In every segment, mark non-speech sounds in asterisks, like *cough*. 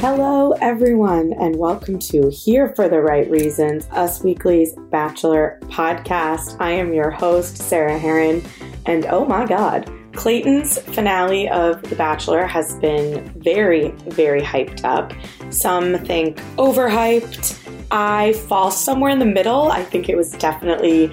Hello, everyone, and welcome to Here for the Right Reasons, Us Weekly's Bachelor podcast. I am your host, Sarah Hearon, and oh my God, Clayton's finale of The Bachelor has been very, very hyped up. Some think overhyped. I fall somewhere in the middle. I think it was definitely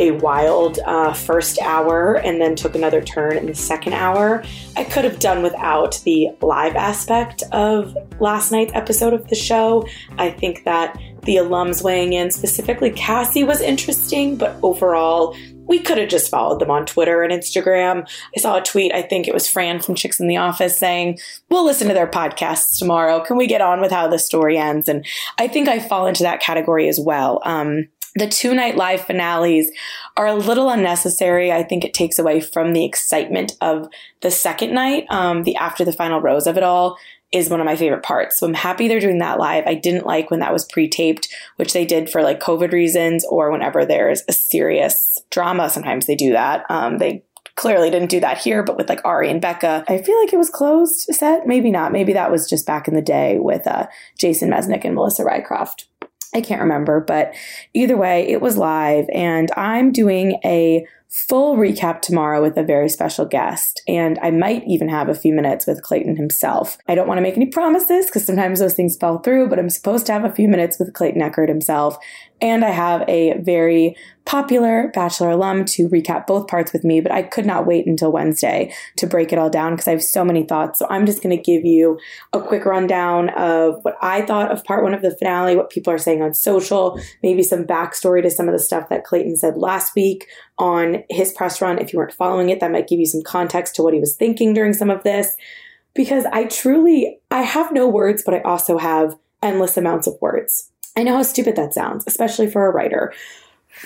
a wild uh, first hour and then took another turn in the second hour. I could have done without the live aspect of last night's episode of the show. I think that the alums weighing in, specifically Cassie, was interesting, but overall, we could have just followed them on Twitter and Instagram. I saw a tweet, I think it was Fran from Chicks in the Office saying, We'll listen to their podcasts tomorrow. Can we get on with how the story ends? And I think I fall into that category as well. Um, the two night live finales are a little unnecessary. I think it takes away from the excitement of the second night, um, the after the final rose of it all is one of my favorite parts. So I'm happy they're doing that live. I didn't like when that was pre-taped, which they did for like COVID reasons or whenever there's a serious drama. Sometimes they do that. Um, they clearly didn't do that here, but with like Ari and Becca, I feel like it was closed set. Maybe not. Maybe that was just back in the day with uh, Jason Mesnick and Melissa Rycroft. I can't remember, but either way, it was live, and I'm doing a full recap tomorrow with a very special guest, and I might even have a few minutes with Clayton himself. I don't want to make any promises because sometimes those things fall through, but I'm supposed to have a few minutes with Clayton Echard himself, and I have a very popular Bachelor alum to recap both parts with me, but I could not wait until Wednesday to break it all down because I have so many thoughts. So I'm just going to give you a quick rundown of what I thought of part one of the finale, what people are saying on social, maybe some backstory to some of the stuff that Clayton said last week on his press run. If you weren't following it, that might give you some context to what he was thinking during some of this. Because I truly, I have no words, but I also have endless amounts of words. I know how stupid that sounds, especially for a writer.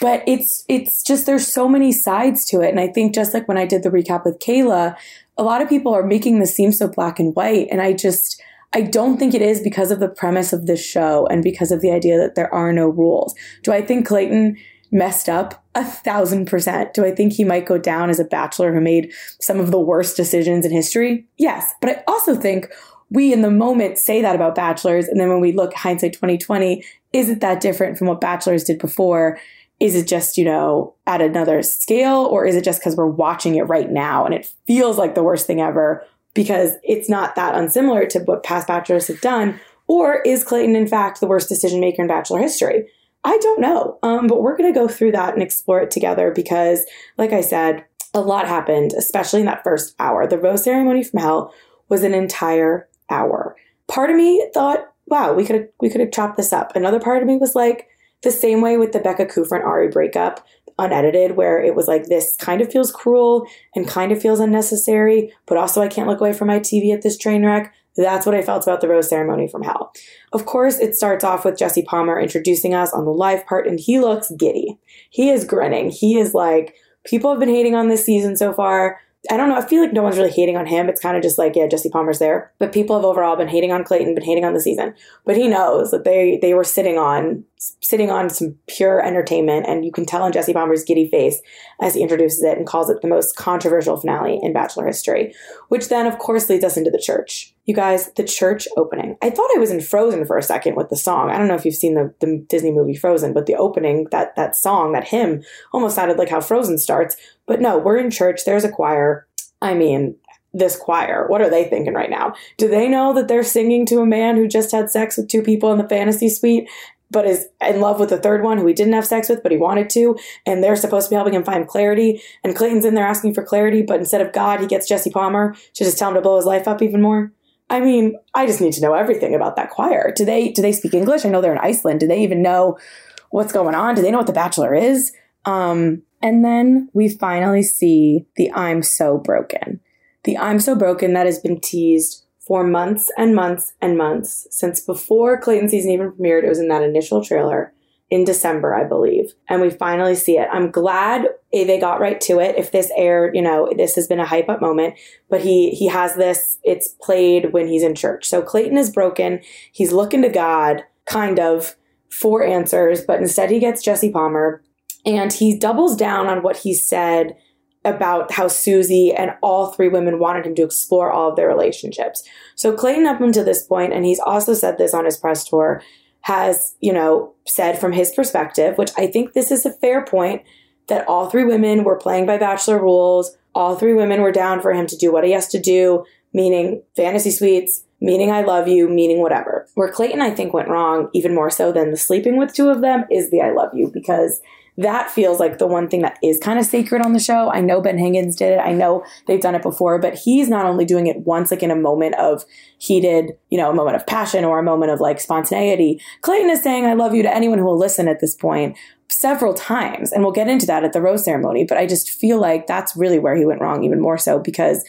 But it's it's just there's so many sides to it. And I think just like when I did the recap with Kayla, a lot of people are making this seem so black and white. And I just I don't think it is because of the premise of this show and because of the idea that there are no rules. Do I think Clayton messed up? A thousand percent. Do I think he might go down as a bachelor who made some of the worst decisions in history? Yes. But I also think we in the moment say that about bachelors. And then when we look hindsight 2020, is it that different from what bachelors did before? Is it just, you know, at another scale or is it just because we're watching it right now and it feels like the worst thing ever because it's not that unsimilar to what past bachelors have done? Or is Clayton, in fact, the worst decision maker in bachelor history? I don't know. Um, but we're going to go through that and explore it together because, like I said, a lot happened, especially in that first hour. The rose ceremony from hell was an entire hour. Part of me thought, wow, we could we could have chopped this up. Another part of me was like, the same way with the Becca Kufrin Ari breakup, unedited, where it was like this kind of feels cruel and kind of feels unnecessary, but also I can't look away from my TV at this train wreck. That's what I felt about the rose ceremony from hell. Of course, it starts off with Jesse Palmer introducing us on the live part, and he looks giddy. He is grinning. He is like, people have been hating on this season so far I don't know. I feel like no one's really hating on him. It's kind of just like, yeah, Jesse Palmer's there. But people have overall been hating on Clayton, been hating on the season. But he knows that they they were sitting on sitting on some pure entertainment, and you can tell on Jesse Palmer's giddy face as he introduces it and calls it the most controversial finale in Bachelor history. Which then, of course, leads us into the church. You guys, the church opening. I thought I was in Frozen for a second with the song. I don't know if you've seen the, the Disney movie Frozen, but the opening, that that song, that hymn, almost sounded like how Frozen starts. But no, we're in church. There's a choir. I mean, this choir, what are they thinking right now? Do they know that they're singing to a man who just had sex with two people in the fantasy suite? But is in love with the third one who he didn't have sex with, but he wanted to, and they're supposed to be helping him find clarity. And Clayton's in there asking for clarity, but instead of God, he gets Jesse Palmer to just tell him to blow his life up even more. I mean, I just need to know everything about that choir. Do they do they speak English? I know they're in Iceland. Do they even know what's going on? Do they know what The Bachelor is? Um, and then we finally see the I'm so broken. The I'm so broken that has been teased for months and months and months since before Clayton season even premiered. It was in that initial trailer in December, I believe. And we finally see it. I'm glad they got right to it. If this aired, you know, this has been a hype up moment, but he he has this it's played when he's in church. So Clayton is broken. He's looking to God kind of for answers, but instead he gets Jesse Palmer and he doubles down on what he said about how Susie and all three women wanted him to explore all of their relationships. So Clayton, up until this point, and he's also said this on his press tour, has, you know, said from his perspective, which I think this is a fair point, that all three women were playing by bachelor rules. All three women were down for him to do what he has to do, meaning fantasy suites, meaning I love you, meaning whatever. Where Clayton, I think, went wrong, even more so than the sleeping with two of them, is the I love you because that feels like the one thing that is kind of sacred on the show. I know Ben Higgins did it. I know they've done it before, but he's not only doing it once, like in a moment of heated, you know, a moment of passion or a moment of like spontaneity. Clayton is saying, I love you to anyone who will listen at this point several times. And we'll get into that at the rose ceremony. But I just feel like that's really where he went wrong, even more so because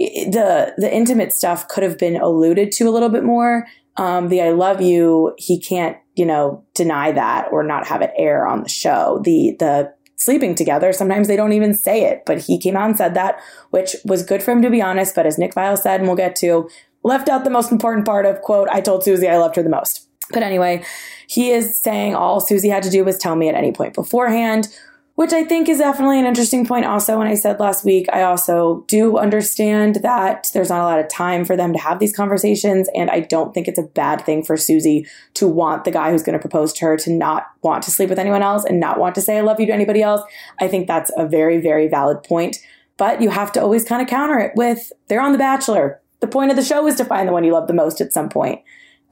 the the intimate stuff could have been alluded to a little bit more um, the I love you, he can't, you know, deny that or not have it air on the show. The, the sleeping together, sometimes they don't even say it, but he came out and said that, which was good for him to be honest. But as Nick Viall said, and we'll get to, left out the most important part of quote, I told Susie I loved her the most. But anyway, he is saying all Susie had to do was tell me at any point beforehand, which I think is definitely an interesting point. Also, when I said last week, I also do understand that there's not a lot of time for them to have these conversations. And I don't think it's a bad thing for Susie to want the guy who's going to propose to her to not want to sleep with anyone else and not want to say, I love you to anybody else. I think that's a very, very valid point. But you have to always kind of counter it with, they're on The Bachelor. The point of the show is to find the one you love the most at some point.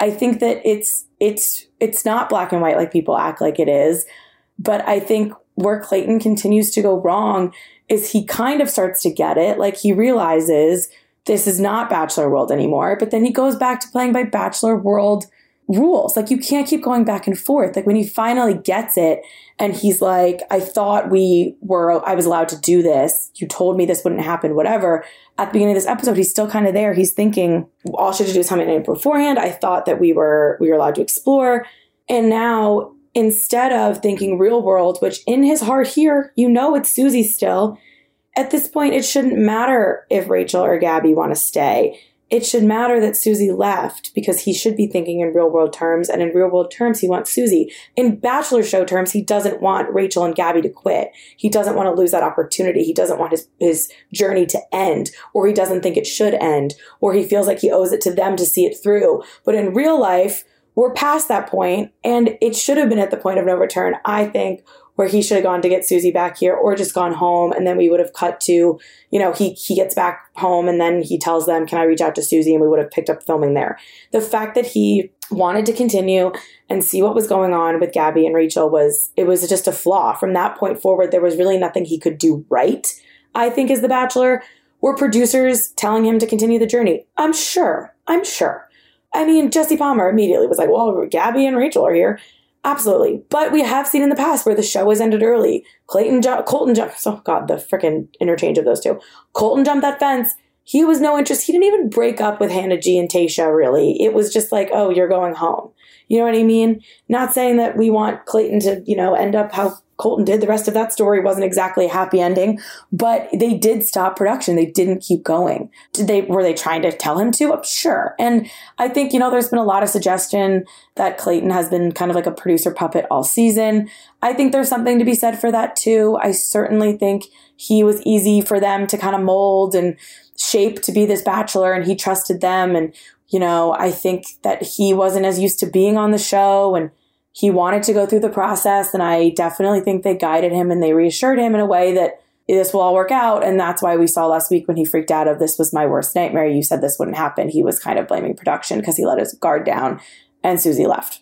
I think that it's, it's, it's not black and white like people act like it is. But I think where Clayton continues to go wrong is he kind of starts to get it. Like he realizes this is not Bachelor World anymore, but then he goes back to playing by Bachelor World rules. Like you can't keep going back and forth. Like when he finally gets it and he's like, I thought we were, I was allowed to do this. You told me this wouldn't happen, whatever. At the beginning of this episode, he's still kind of there. He's thinking, all she had to do is tell me beforehand. I thought that we were, we were allowed to explore. And now instead of thinking real world, which in his heart here, you know it's Susie still. At this point, it shouldn't matter if Rachel or Gabby want to stay. It should matter that Susie left because he should be thinking in real world terms. And in real world terms, he wants Susie. In Bachelor show terms, he doesn't want Rachel and Gabby to quit. He doesn't want to lose that opportunity. He doesn't want his, his journey to end, or he doesn't think it should end, or he feels like he owes it to them to see it through. But in real life, we're past that point, and it should have been at the point of no return, I think, where he should have gone to get Susie back here or just gone home and then we would have cut to, you know, he he gets back home and then he tells them, Can I reach out to Susie? And we would have picked up filming there. The fact that he wanted to continue and see what was going on with Gabby and Rachel was it was just a flaw. From that point forward, there was really nothing he could do right, I think, as the Bachelor. Were producers telling him to continue the journey? I'm sure. I'm sure. I mean, Jesse Palmer immediately was like, well, Gabby and Rachel are here. Absolutely. But we have seen in the past where the show has ended early. Clayton, ju- Colton jumped, oh God, the freaking interchange of those two. Colton jumped that fence. He was no interest. He didn't even break up with Hannah G and Tayshia, really. It was just like, oh, you're going home. You know what I mean? Not saying that we want Clayton to, you know, end up how Colton did. The rest of that story wasn't exactly a happy ending, but they did stop production. They didn't keep going. Did they, were they trying to tell him to? Oh, sure. And I think, you know, there's been a lot of suggestion that Clayton has been kind of like a producer puppet all season. I think there's something to be said for that too. I certainly think he was easy for them to kind of mold and shape to be this bachelor and he trusted them. And, you know, I think that he wasn't as used to being on the show and he wanted to go through the process. And I definitely think they guided him and they reassured him in a way that this will all work out. And that's why we saw last week when he freaked out of this was my worst nightmare. You said this wouldn't happen. He was kind of blaming production because he let his guard down and Susie left.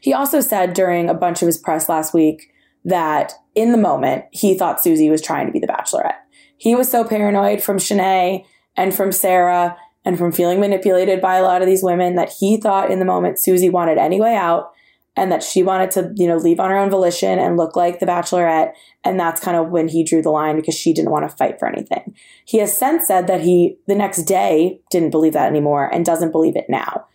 He also said during a bunch of his press last week that in the moment he thought Susie was trying to be the bachelorette. He was so paranoid from Shanae and from Sarah and from feeling manipulated by a lot of these women that he thought in the moment Susie wanted any way out and that she wanted to, you know, leave on her own volition and look like the bachelorette. And that's kind of when he drew the line because she didn't want to fight for anything. He has since said that he, the next day, didn't believe that anymore and doesn't believe it now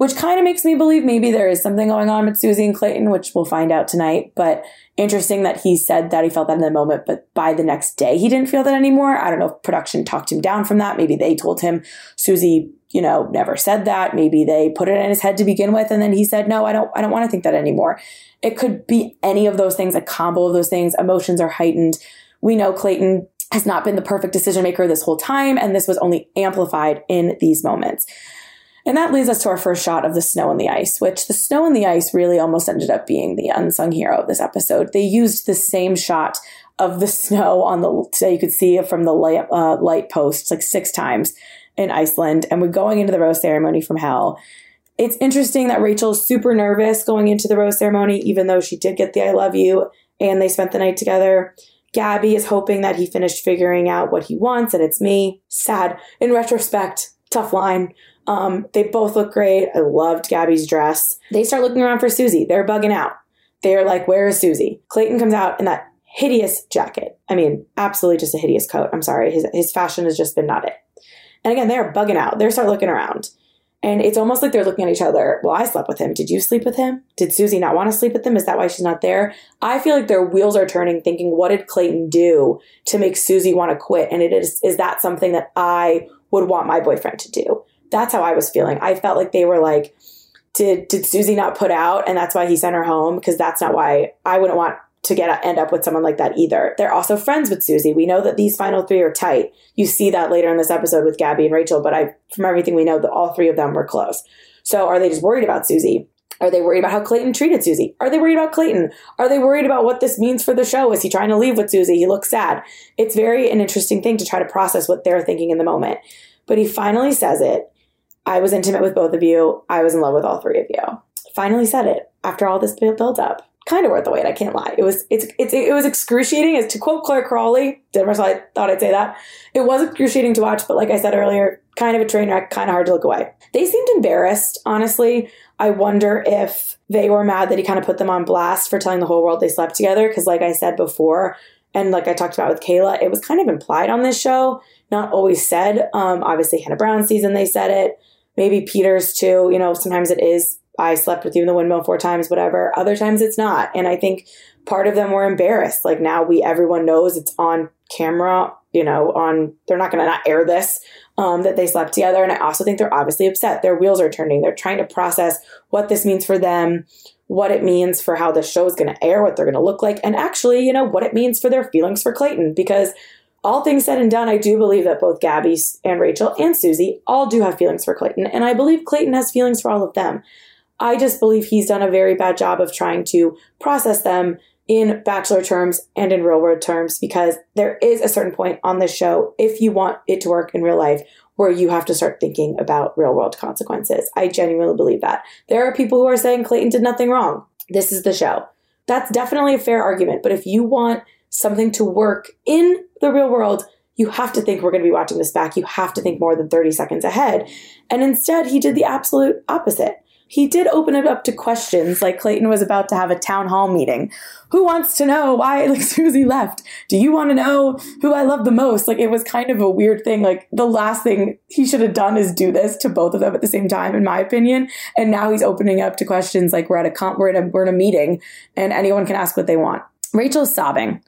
which kind of makes me believe maybe there is something going on with Susie and Clayton, which we'll find out tonight. But interesting that he said that he felt that in the moment, but by the next day he didn't feel that anymore. I don't know if production talked him down from that. Maybe they told him Susie, you know, never said that. Maybe they put it in his head to begin with, and then he said, "No, I don't. I don't want to think that anymore." It could be any of those things, a combo of those things. Emotions are heightened. We know Clayton has not been the perfect decision maker this whole time, and this was only amplified in these moments. And that leads us to our first shot of the snow and the ice, which the snow and the ice really almost ended up being the unsung hero of this episode. They used the same shot of the *laughs* snow on the so you could see it from the light, uh, light post like six times in Iceland, and we're going into the rose ceremony from hell. It's interesting that Rachel's super nervous going into the rose ceremony, even though she did get the I love you and they spent the night together. Gabby is hoping that he finished figuring out what he wants and it's me. Sad. In retrospect, tough line. Um, they both look great. I loved Gabby's dress. They start looking around for Susie. They're bugging out. They're like, where is Susie? Clayton comes out in that hideous jacket. I mean, absolutely just a hideous coat. I'm sorry. His, his fashion has just been not it. And again, they're bugging out. They start looking around. And it's almost like they're looking at each other. Well, I slept with him. Did you sleep with him? Did Susie not want to sleep with him? Is that why she's not there? I feel like their wheels are turning, thinking, what did Clayton do to make Susie want to quit? And it is, is that something that I would want my boyfriend to do? That's how I was feeling. I felt like they were like, did did Susie not put out and that's why he sent her home? Because that's not why I wouldn't want to get end up with someone like that either. They're also friends with Susie. We know that these final three are tight. You see that later in this episode with Gabby and Rachel, but I from everything we know that all three of them were close. So are they just worried about Susie? Are they worried about how Clayton treated Susie? Are they worried about Clayton? Are they worried about what this means for the show? Is he trying to leave with Susie? He looks sad. It's very an interesting thing to try to process what they're thinking in the moment. But he finally says it. I was intimate with both of you. I was in love with all three of you. Finally said it after all this build up. Kind of worth the wait. I can't lie. It was it's it's it was excruciating. As to quote Clare Crawley, so I thought I'd say that. It was excruciating to watch, but like I said earlier, kind of a train wreck. Kind of hard to look away. They seemed embarrassed. Honestly, I wonder if they were mad that he kind of put them on blast for telling the whole world they slept together. Because like I said before, and like I talked about with Kayla, it was kind of implied on this show, not always said. Um, obviously, Hannah Brown season they said it. Maybe Peter's too. You know, sometimes it is. I slept with you in the windmill four times, whatever. Other times it's not. And I think part of them were embarrassed. Like now we everyone knows it's on camera. You know, on they're not going to not air this um, that they slept together. And I also think they're obviously upset. Their wheels are turning. They're trying to process what this means for them, what it means for how the show is going to air, what they're going to look like, and actually, you know, what it means for their feelings for Clayton. Because all things said and done, I do believe that both Gabby and Rachel and Susie all do have feelings for Clayton. And I believe Clayton has feelings for all of them. I just believe he's done a very bad job of trying to process them in bachelor terms and in real world terms because there is a certain point on this show, if you want it to work in real life, where you have to start thinking about real world consequences. I genuinely believe that. There are people who are saying Clayton did nothing wrong. This is the show. That's definitely a fair argument. But if you want something to work in the real world, you have to think we're going to be watching this back. You have to think more than 30 seconds ahead. And instead, he did the absolute opposite he did open it up to questions like Clayton was about to have a town hall meeting. Who wants to know why *laughs* like Susie left? Do you want to know who I love the most? Like it was kind of a weird thing. Like the last thing he should have done is do this to both of them at the same time, in my opinion. And now he's opening up to questions like we're at a comp, we're at a, we're at a meeting and anyone can ask what they want. Rachel's sobbing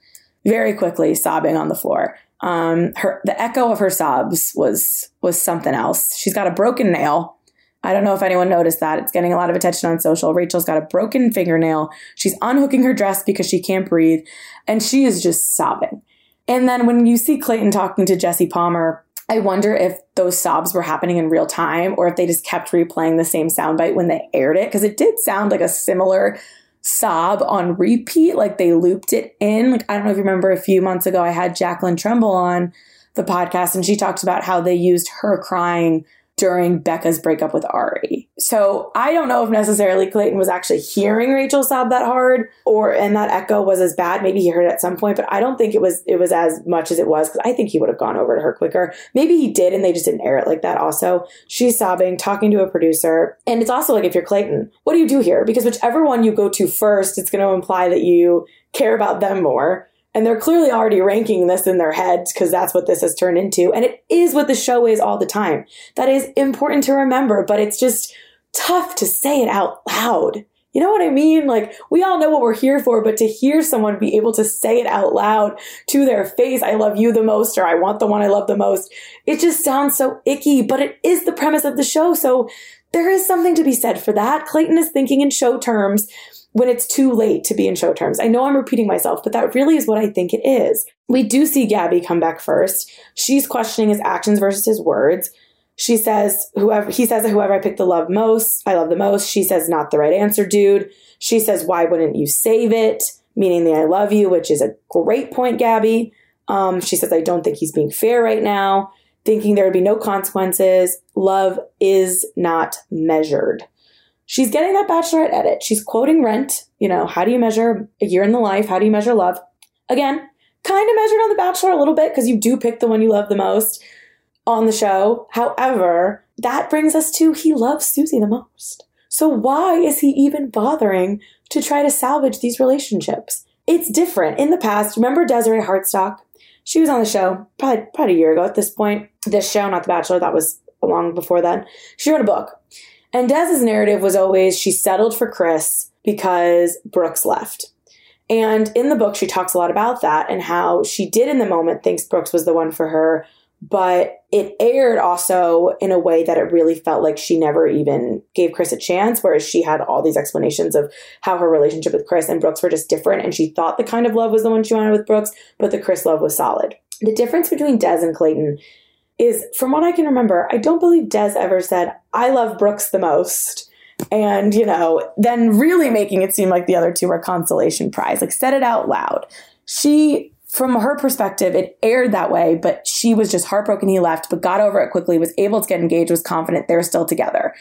very quickly, sobbing on the floor. Um, her the echo of her sobs was was something else. She's got a broken nail. I don't know if anyone noticed that. It's getting a lot of attention on social. Rachel's got a broken fingernail. She's unhooking her dress because she can't breathe, and she is just sobbing. And then when you see Clayton talking to Jesse Palmer, I wonder if those sobs were happening in real time or if they just kept replaying the same soundbite when they aired it because it did sound like a similar sob on repeat, like they looped it in. Like I don't know if you remember a few months ago, I had Jacqueline Trumbull on the podcast and she talked about how they used her crying during Becca's breakup with Ari. So I don't know if necessarily Clayton was actually hearing Rachel sob that hard or and that echo was as bad. Maybe he heard it at some point, but I don't think it was it was as much as it was because I think he would have gone over to her quicker. Maybe he did and they just didn't air it like that also. She's sobbing, talking to a producer. And it's also like if you're Clayton, what do you do here? Because whichever one you go to first, it's to imply that you care about them more. And they're clearly already ranking this in their heads because that's what this has turned into. And it is what the show is all the time. That is important to remember, but it's just tough to say it out loud. You know what I mean? Like, we all know what we're here for, but to hear someone be able to say it out loud to their face, I love you the most, or I want the one I love the most, it just sounds so icky, but it is the premise of the show. So there is something to be said for that. Clayton is thinking in show terms when it's too late to be in show terms. I know I'm repeating myself, but that really is what I think it is. We do see Gabby come back first. She's questioning his actions versus his words. She says, whoever he says whoever I pick the love most, I love the most. She says, not the right answer, dude. She says, why wouldn't you save it? Meaning the I love you, which is a great point, Gabby. Um, she says, I don't think he's being fair right now, thinking there would be no consequences. Love is not measured she's getting that bachelorette edit. She's quoting Rent. You know, how do you measure a year in the life? How do you measure love? Again, kind of measured on The Bachelor a little bit because you do pick the one you love the most on the show. However, that brings us to he loves Susie the most. So why is he even bothering to try to salvage these relationships? It's different. In the past, remember Desiree Hartsock? She was on the show probably, probably a year ago at this point. This show, not The Bachelor, that was long before then. She wrote a book and Des's narrative was always she settled for Chris because Brooks left. And in the book, she talks a lot about that and how she did in the moment thinks Brooks was the one for her, but it aired also in a way that it really felt like she never even gave Chris a chance, whereas she had all these explanations of how her relationship with Chris and Brooks were just different. And she thought the kind of love was the one she wanted with Brooks, but the Chris love was solid. The difference between Des and Clayton is from what I can remember, I don't believe Des ever said, I love Brooks the most. And, you know, then really making it seem like the other two were consolation prize, like said it out loud. She, from her perspective, it aired that way, but she was just heartbroken he left, but got over it quickly, was able to get engaged, was confident they're still together.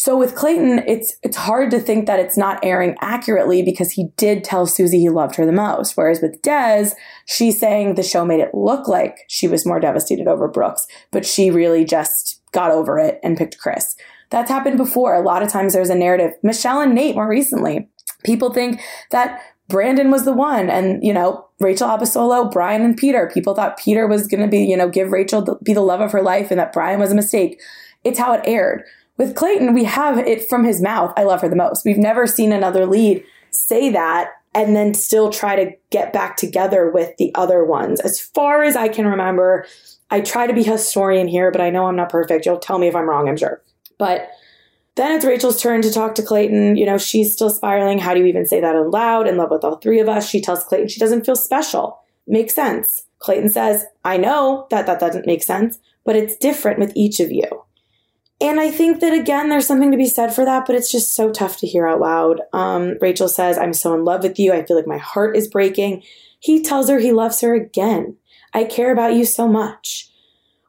So with Clayton, it's it's hard to think that it's not airing accurately because he did tell Susie he loved her the most. Whereas with Des, she's saying the show made it look like she was more devastated over Brooks, but she really just got over it and picked Chris. That's happened before. A lot of times there's a narrative. Michelle and Nate more recently. People think that Brandon was the one and, you know, Rachel Abasolo, Bryan and Peter. People thought Peter was going to be, you know, give Rachel the, be the love of her life and that Bryan was a mistake. It's how it aired. With Clayton, we have it from his mouth. I love her the most. We've never seen another lead say that and then still try to get back together with the other ones. As far as I can remember, I try to be historian here, but I know I'm not perfect. You'll tell me if I'm wrong, I'm sure. But then it's Rachel's turn to talk to Clayton. You know, she's still spiraling. How do you even say that out loud? In love with all three of us. She tells Clayton she doesn't feel special. Makes sense. Clayton says, I know that that doesn't make sense, but it's different with each of you. And I think that again, there's something to be said for that, but it's just so tough to hear out loud. Um, Rachel says, I'm so in love with you. I feel like my heart is breaking. He tells her he loves her again. I care about you so much.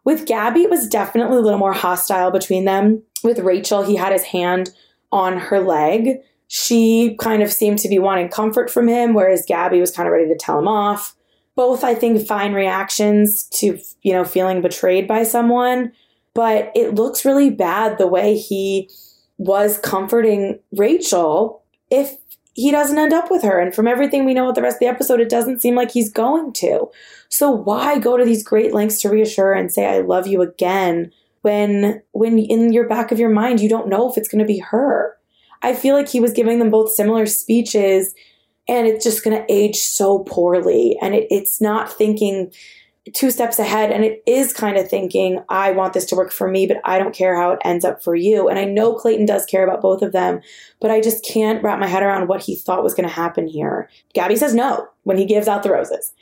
With Gabby, it was definitely a little more hostile between them. With Rachel, he had his hand on her leg. She kind of seemed to be wanting comfort from him, whereas Gabby was kind of ready to tell him off. Both, I think, fine reactions to, you know, feeling betrayed by someone but it looks really bad the way he was comforting Rachel if he doesn't end up with her. And from everything we know at the rest of the episode, it doesn't seem like he's going to. So why go to these great lengths to reassure and say, I love you again when, when in your back of your mind, you don't know if it's going to be her. I feel like he was giving them both similar speeches and it's just going to age so poorly. And it, it's not thinking two steps ahead and it is kind of thinking i want this to work for me but i don't care how it ends up for you. And i know clayton does care about both of them but i just can't wrap my head around what he thought was going to happen here. Gabby says no when he gives out the roses.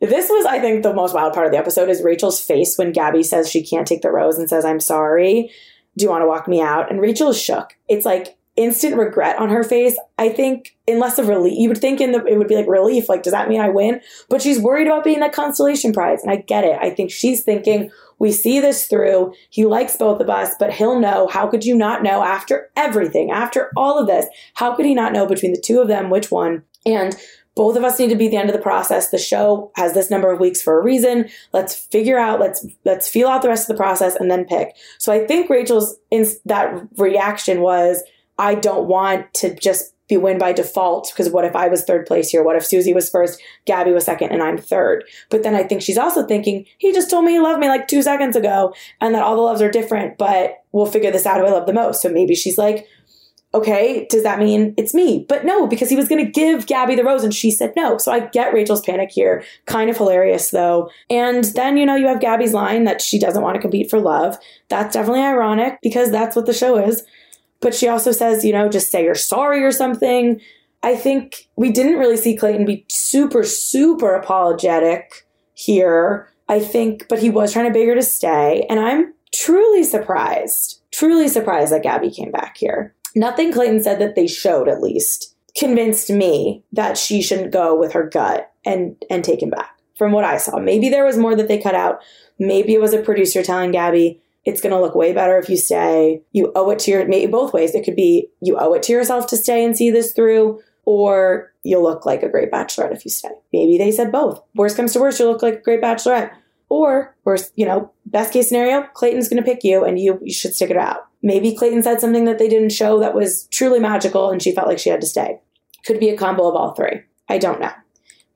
This was i think the most wild part of the episode is rachel's face when gabby says she can't take the rose and says i'm sorry. Do you want to walk me out? And rachel is shook. It's like instant regret on her face. I think, unless of relief, you would think in the, it would be like relief. Like, does that mean I win? But she's worried about being that consolation prize. And I get it. I think she's thinking, we see this through. He likes both of us, but he'll know. How could you not know after everything, after all of this? How could he not know between the two of them which one? And both of us need to be the end of the process. The show has this number of weeks for a reason. Let's figure out, let's let's feel out the rest of the process and then pick. So I think Rachel's in that reaction was I don't want to just be win by default because what if I was third place here? What if Susie was first, Gabby was second, and I'm third? But then I think she's also thinking, he just told me he loved me like two seconds ago and that all the loves are different, but we'll figure this out who I love the most. So maybe she's like, okay, does that mean it's me? But no, because he was going to give Gabby the rose and she said no. So I get Rachel's panic here. Kind of hilarious though. And then, you know, you have Gabby's line that she doesn't want to compete for love. That's definitely ironic because that's what the show is. But she also says, you know, just say you're sorry or something. I think we didn't really see Clayton be super, super apologetic here. I think, but he was trying to beg her to stay. And I'm truly surprised, truly surprised that Gabby came back here. Nothing Clayton said that they showed, at least, convinced me that she shouldn't go with her gut and and take him back. From what I saw, maybe there was more that they cut out. Maybe it was a producer telling Gabby, it's going to look way better if you stay. You owe it to your, maybe both ways. It could be you owe it to yourself to stay and see this through, or you'll look like a great bachelorette if you stay. Maybe they said both. Worst comes to worst, you'll look like a great bachelorette. Or, worst, you know, best case scenario, Clayton's going to pick you and you, you should stick it out. Maybe Clayton said something that they didn't show that was truly magical and she felt like she had to stay. Could be a combo of all three. I don't know.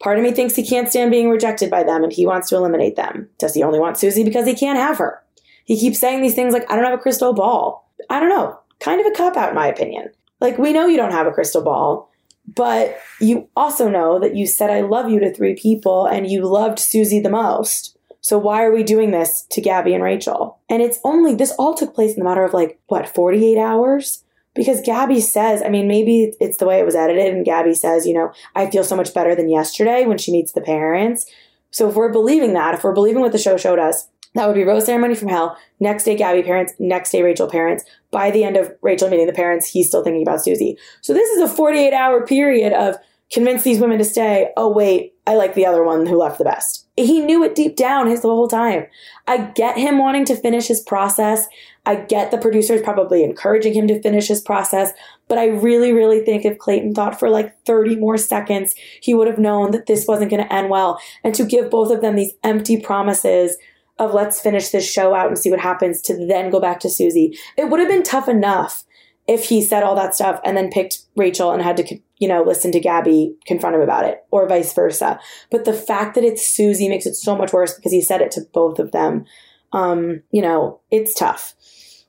Part of me thinks he can't stand being rejected by them and he wants to eliminate them. Does he only want Susie because he can't have her? He keeps saying these things like, I don't have a crystal ball. I don't know. Kind of a cop out, in my opinion. Like, we know you don't have a crystal ball, but you also know that you said, I love you to three people and you loved Susie the most. So why are we doing this to Gabby and Rachel? And it's only, this all took place in the matter of like, what, 48 hours? Because Gabby says, I mean, maybe it's the way it was edited, and Gabby says, you know, I feel so much better than yesterday when she meets the parents. So if we're believing that, if we're believing what the show showed us, that would be rose ceremony from hell. Next day, Gabby parents. Next day, Rachel parents. By the end of Rachel meeting the parents, he's still thinking about Susie. So this is a 48 hour period of convince these women to stay. Oh, wait, I like the other one who left the best. He knew it deep down his the whole time. I get him wanting to finish his process. I get the producers probably encouraging him to finish his process. But I really, really think if Clayton thought for like 30 more seconds, he would have known that this wasn't going to end well. And to give both of them these empty promises of let's finish this show out and see what happens to then go back to Susie. It would have been tough enough if he said all that stuff and then picked Rachel and had to, you know, listen to Gabby confront him about it or vice versa. But the fact that it's Susie makes it so much worse because he said it to both of them. Um, you know, it's tough.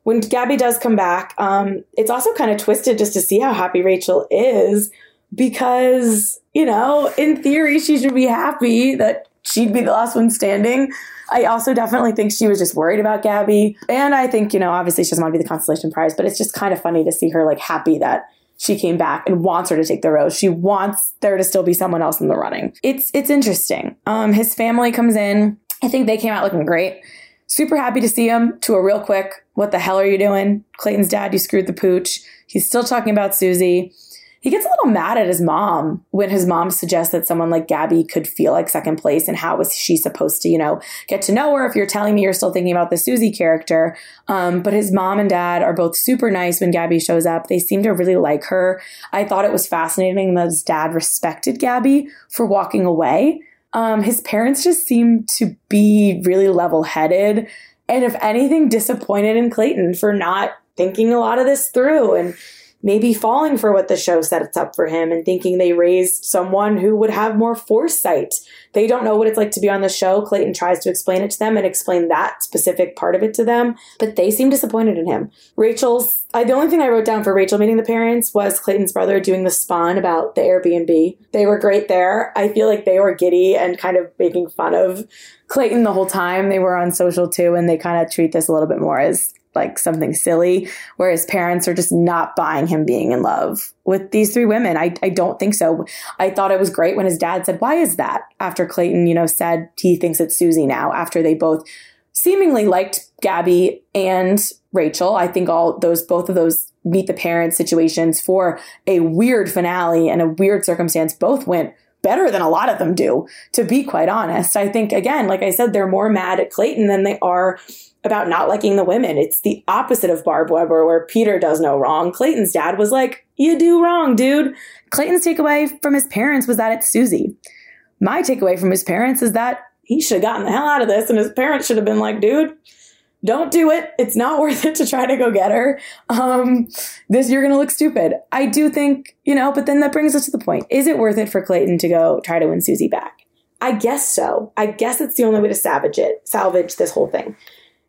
When Gabby does come back, um, it's also kind of twisted just to see how happy Rachel is because, you know, in theory, she should be happy that she'd be the last one standing. I also definitely think she was just worried about Gabby. And I think, you know, obviously she doesn't want to be the consolation prize, but it's just kind of funny to see her like happy that she came back and wants her to take the rose. She wants there to still be someone else in the running. It's it's interesting. Um his family comes in. I think they came out looking great. Super happy to see him to a real quick, what the hell are you doing? Clayton's dad, you screwed the pooch. He's still talking about Susie. He gets a little mad at his mom when his mom suggests that someone like Gabby could feel like second place and how was she supposed to, you know, get to know her if you're telling me you're still thinking about the Susie character. Um, but his mom and dad are both super nice when Gabby shows up. They seem to really like her. I thought it was fascinating that his dad respected Gabby for walking away. Um, his parents just seem to be really level headed and if anything disappointed in Clayton for not thinking a lot of this through and maybe falling for what the show sets up for him and thinking they raised someone who would have more foresight. They don't know what it's like to be on the show. Clayton tries to explain it to them and explain that specific part of it to them, but they seem disappointed in him. Rachel's, I, the only thing I wrote down for Rachel meeting the parents was Clayton's brother doing the spawn about the Airbnb. They were great there. I feel like they were giddy and kind of making fun of Clayton the whole time. They were on social too, and they kind of treat this a little bit more as like something silly, where his parents are just not buying him being in love with these three women. I, I don't think so. I thought it was great when his dad said, Why is that? After Clayton, you know, said he thinks it's Susie now, after they both seemingly liked Gabby and Rachel. I think all those, both of those meet the parents situations for a weird finale and a weird circumstance both went better than a lot of them do, to be quite honest. I think, again, like I said, they're more mad at Clayton than they are about not liking the women. It's the opposite of Barb Weber, where Peter does no wrong. Clayton's dad was like, You do wrong, dude. Clayton's takeaway from his parents was that it's Susie. My takeaway from his parents is that he should have gotten the hell out of this, and his parents should have been like, Dude, don't do it. It's not *laughs* worth it to try to go get her. Um, this, you're going to look stupid. I do think, you know, but then that brings us to the point. Is it worth it for Clayton to go try to win Susie back? I guess so. I guess it's the only way to salvage it, salvage this whole thing.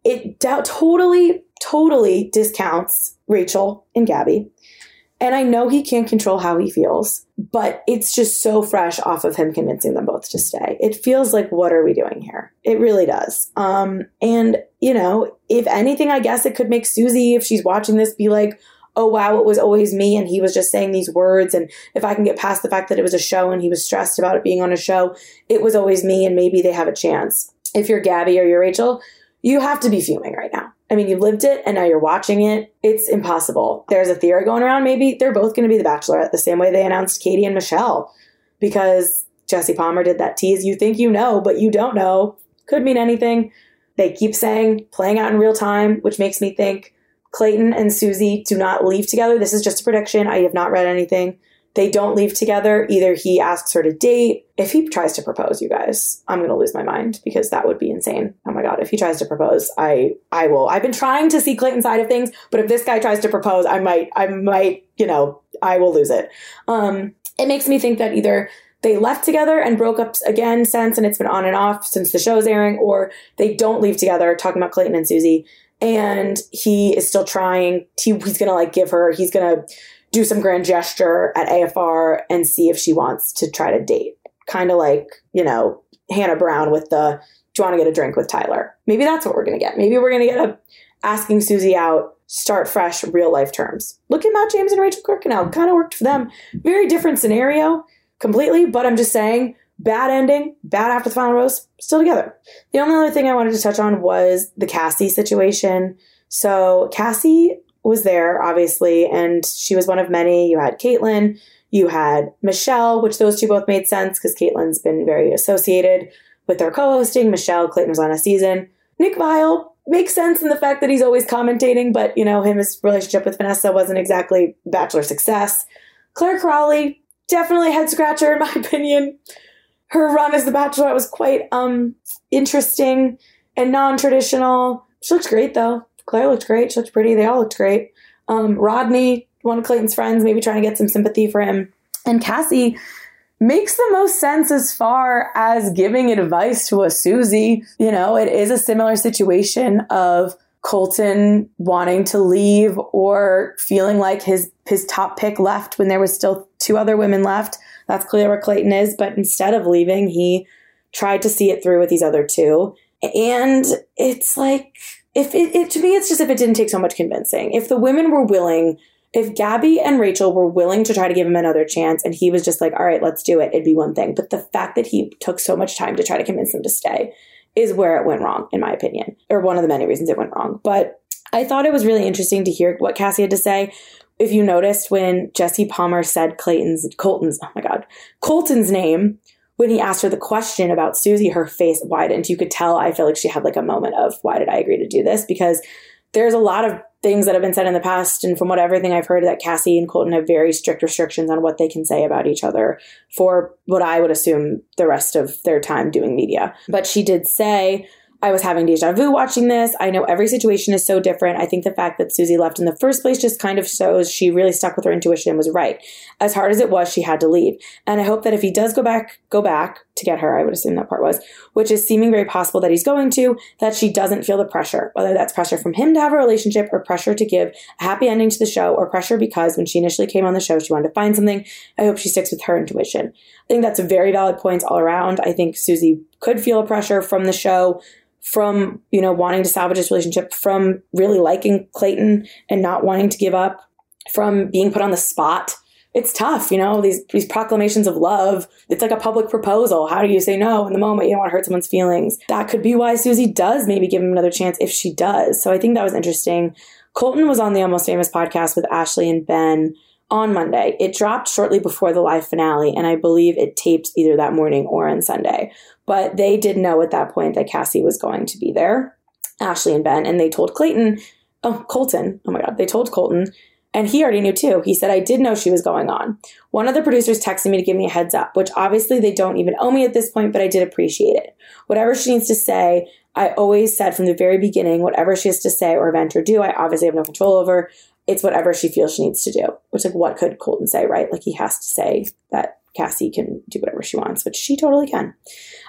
It doubt totally, totally discounts Rachel and Gabby. And I know he can't control how he feels, but it's just so fresh off of him convincing them both to stay. It feels like, what are we doing here? It really does. Um, and, you know, if anything, I guess it could make Susie, if she's watching this, be like, oh, wow, it was always me. And he was just saying these words. And if I can get past the fact that it was a show and he was stressed about it being on a show, it was always me. And maybe they have a chance. If you're Gabby or you're Rachel, you have to be fuming right now. I mean, you've lived it and now you're watching it. It's impossible. There's a theory going around. Maybe they're both going to be the Bachelorette the same way they announced Katie and Michelle because Jesse Palmer did that tease. You think you know, but you don't know. Could mean anything. They keep saying playing out in real time, which makes me think Clayton and Susie do not leave together. This is just a prediction. I have not read anything they don't leave together. Either he asks her to date. If he tries to propose, you guys, I'm going to lose my mind because that would be insane. Oh my god, if he tries to propose, I I will. I've been trying to see Clayton's side of things, but if this guy tries to propose, I might I might, you know, I will lose it. Um it makes me think that either they left together and broke up again since and it's been on and off since the show's airing or they don't leave together talking about Clayton and Susie and he is still trying he, he's to like give her he's to do some grand gesture at AFR and see if she wants to try to date. Kind of like, you know, Hannah Brown with the do you want to get a drink with Tyler? Maybe that's what we're going to get. Maybe we're going to get a asking Susie out, start fresh, real life terms. Look at Matt James and Rachel Kirkconnell. Kind of worked for them. Very different scenario completely, but I'm just saying bad ending, bad after the final rose, still together. The only other thing I wanted to touch on was the Cassie situation. So Cassie was there, obviously, and she was one of many. You had Kaitlyn, you had Michelle, which those two both made sense because Kaitlyn's been very associated with their co hosting. Michelle, Clayton was on a season. Nick Viall makes sense in the fact that he's always commentating, but, you know, his relationship with Vanessa wasn't exactly Bachelor success. Clare Crawley, definitely head scratcher, in my *laughs* opinion. Her run as the Bachelorette was quite um interesting and non traditional. She looks great, though. Clare looked great. She looked pretty. They all looked great. Um, Rodney, one of Clayton's friends, maybe trying to get some sympathy for him. And Cassie makes the most sense as far as giving advice to a Susie. You know, it is a similar situation of Colton wanting to leave or feeling like his his top pick left when there was still two other women left. That's clearly where Clayton is, but instead of leaving, he tried to see it through with these other two. And it's like if it, it, to me it's just if it didn't take so much convincing. If the women were willing if gabby and rachel were willing to try to give him another chance and he was just like all right let's do it it'd be one thing. But the fact that he took so much time to try to convince them to stay is where it went wrong in my opinion or one of the many reasons it went wrong. But i thought it was really interesting to hear what cassie had to say. If you noticed when jesse palmer said clayton's colton's oh my god colton's name when he asked her the question about Susie, her face widened. You could tell, I feel like she had like a moment of, why did I agree to do this? Because there's a lot of things that have been said in the past. And from what everything I've heard, that Cassie and Colton have very strict restrictions on what they can say about each other for what I would assume the rest of their time doing media. But she did say, I was having deja vu watching this. I know every situation is so different. I think the fact that Susie left in the first place just kind of shows she really stuck with her intuition and was right. As hard as it was, she had to leave. And I hope that if he does go back, go back to get her, I would assume that part was, which is seeming very possible that he's going to, that she doesn't feel the pressure, whether that's pressure from him to have a relationship or pressure to give a happy ending to the show or pressure because when she initially came on the show, she wanted to find something. I hope she sticks with her intuition. I think that's a very valid points all around. I think Susie could feel pressure from the show from, you know, wanting to salvage this relationship, from really liking Clayton and not wanting to give up, from being put on the spot. It's tough, you know, these these proclamations of love. It's like a public proposal. How do you say no in the moment you don't want to hurt someone's feelings? That could be why Susie does maybe give him another chance if she does. So I think that was interesting. Colton was on the Almost Famous podcast with Ashley and Ben on Monday. It dropped shortly before the live finale, and I believe it taped either that morning or on Sunday. But they did know at that point that Cassie was going to be there, Ashley and Ben, and they told Clayton, oh, Colton, oh my God, they told Colton, and he already knew too. He said, I did know she was going on. One of the producers texted me to give me a heads up, which obviously they don't even owe me at this point, but I did appreciate it. Whatever she needs to say, I always said from the very beginning, whatever she has to say or event or do, I obviously have no control over it's whatever she feels she needs to do. Which, like, what could Colton say, right? Like, he has to say that Cassie can do whatever she wants, which she totally can.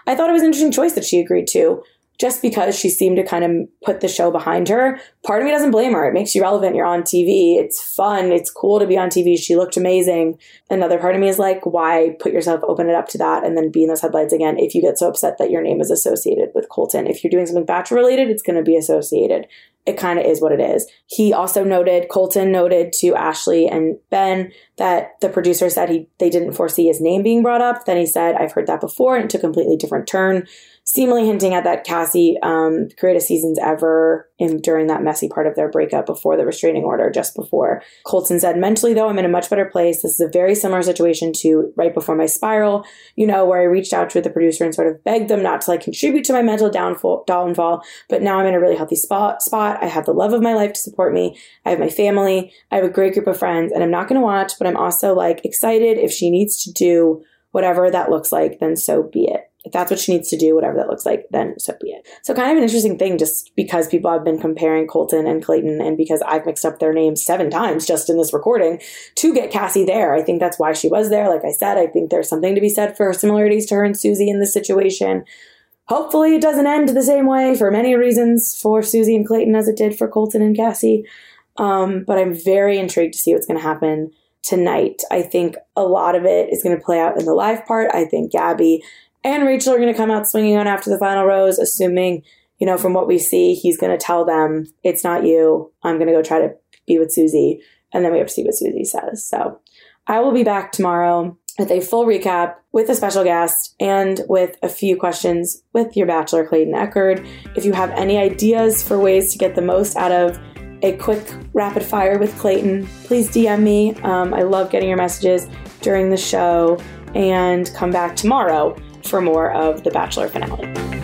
I thought it was an interesting choice that she agreed to just because she seemed to kind of put the show behind her. Part of me doesn't blame her. It makes you relevant. You're on TV. It's fun. It's cool to be on TV. She looked amazing. Another part of me is like, why put yourself, open it up to that, and then be in those headlines again if you get so upset that your name is associated with Colton? If you're doing something Bachelor related, it's going to be associated it kind of is what it is. He also noted, Colton noted to Ashley and Ben that the producer said he they didn't foresee his name being brought up. Then he said, I've heard that before, and it took a completely different turn seemingly hinting at that Cassie um, greatest seasons ever in during that messy part of their breakup before the restraining order, just before. Colton said, mentally though, I'm in a much better place. This is a very similar situation to right before my spiral, you know, where I reached out to the producer and sort of begged them not to like contribute to my mental downfall, downfall. But now I'm in a really healthy spot. Spot. I have the love of my life to support me. I have my family. I have a great group of friends, and I'm not going to watch, but I'm also like excited if she needs to do whatever that looks like, then so be it if that's what she needs to do, whatever that looks like, then so be it. So kind of an interesting thing just because people have been comparing Colton and Clayton and because I've mixed up their names seven times just in this recording to get Cassie there. I think that's why she was there. Like I said, I think there's something to be said for similarities to her and Susie in this situation. Hopefully it doesn't end the same way for many reasons for Susie and Clayton as it did for Colton and Cassie. Um, but I'm very intrigued to see what's going to happen tonight. I think a lot of it is going to play out in the live part. I think Gabby and Rachel are going to come out swinging on after the final rose, assuming, you know, from what we see, he's going to tell them, it's not you. I'm going to go try to be with Susie. And then we have to see what Susie says. So I will be back tomorrow with a full recap with a special guest and with a few questions with your bachelor, Clayton Echard. If you have any ideas for ways to get the most out of a quick rapid fire with Clayton, please DM me. Um, I love getting your messages during the show and come back tomorrow for more of the Bachelor finale.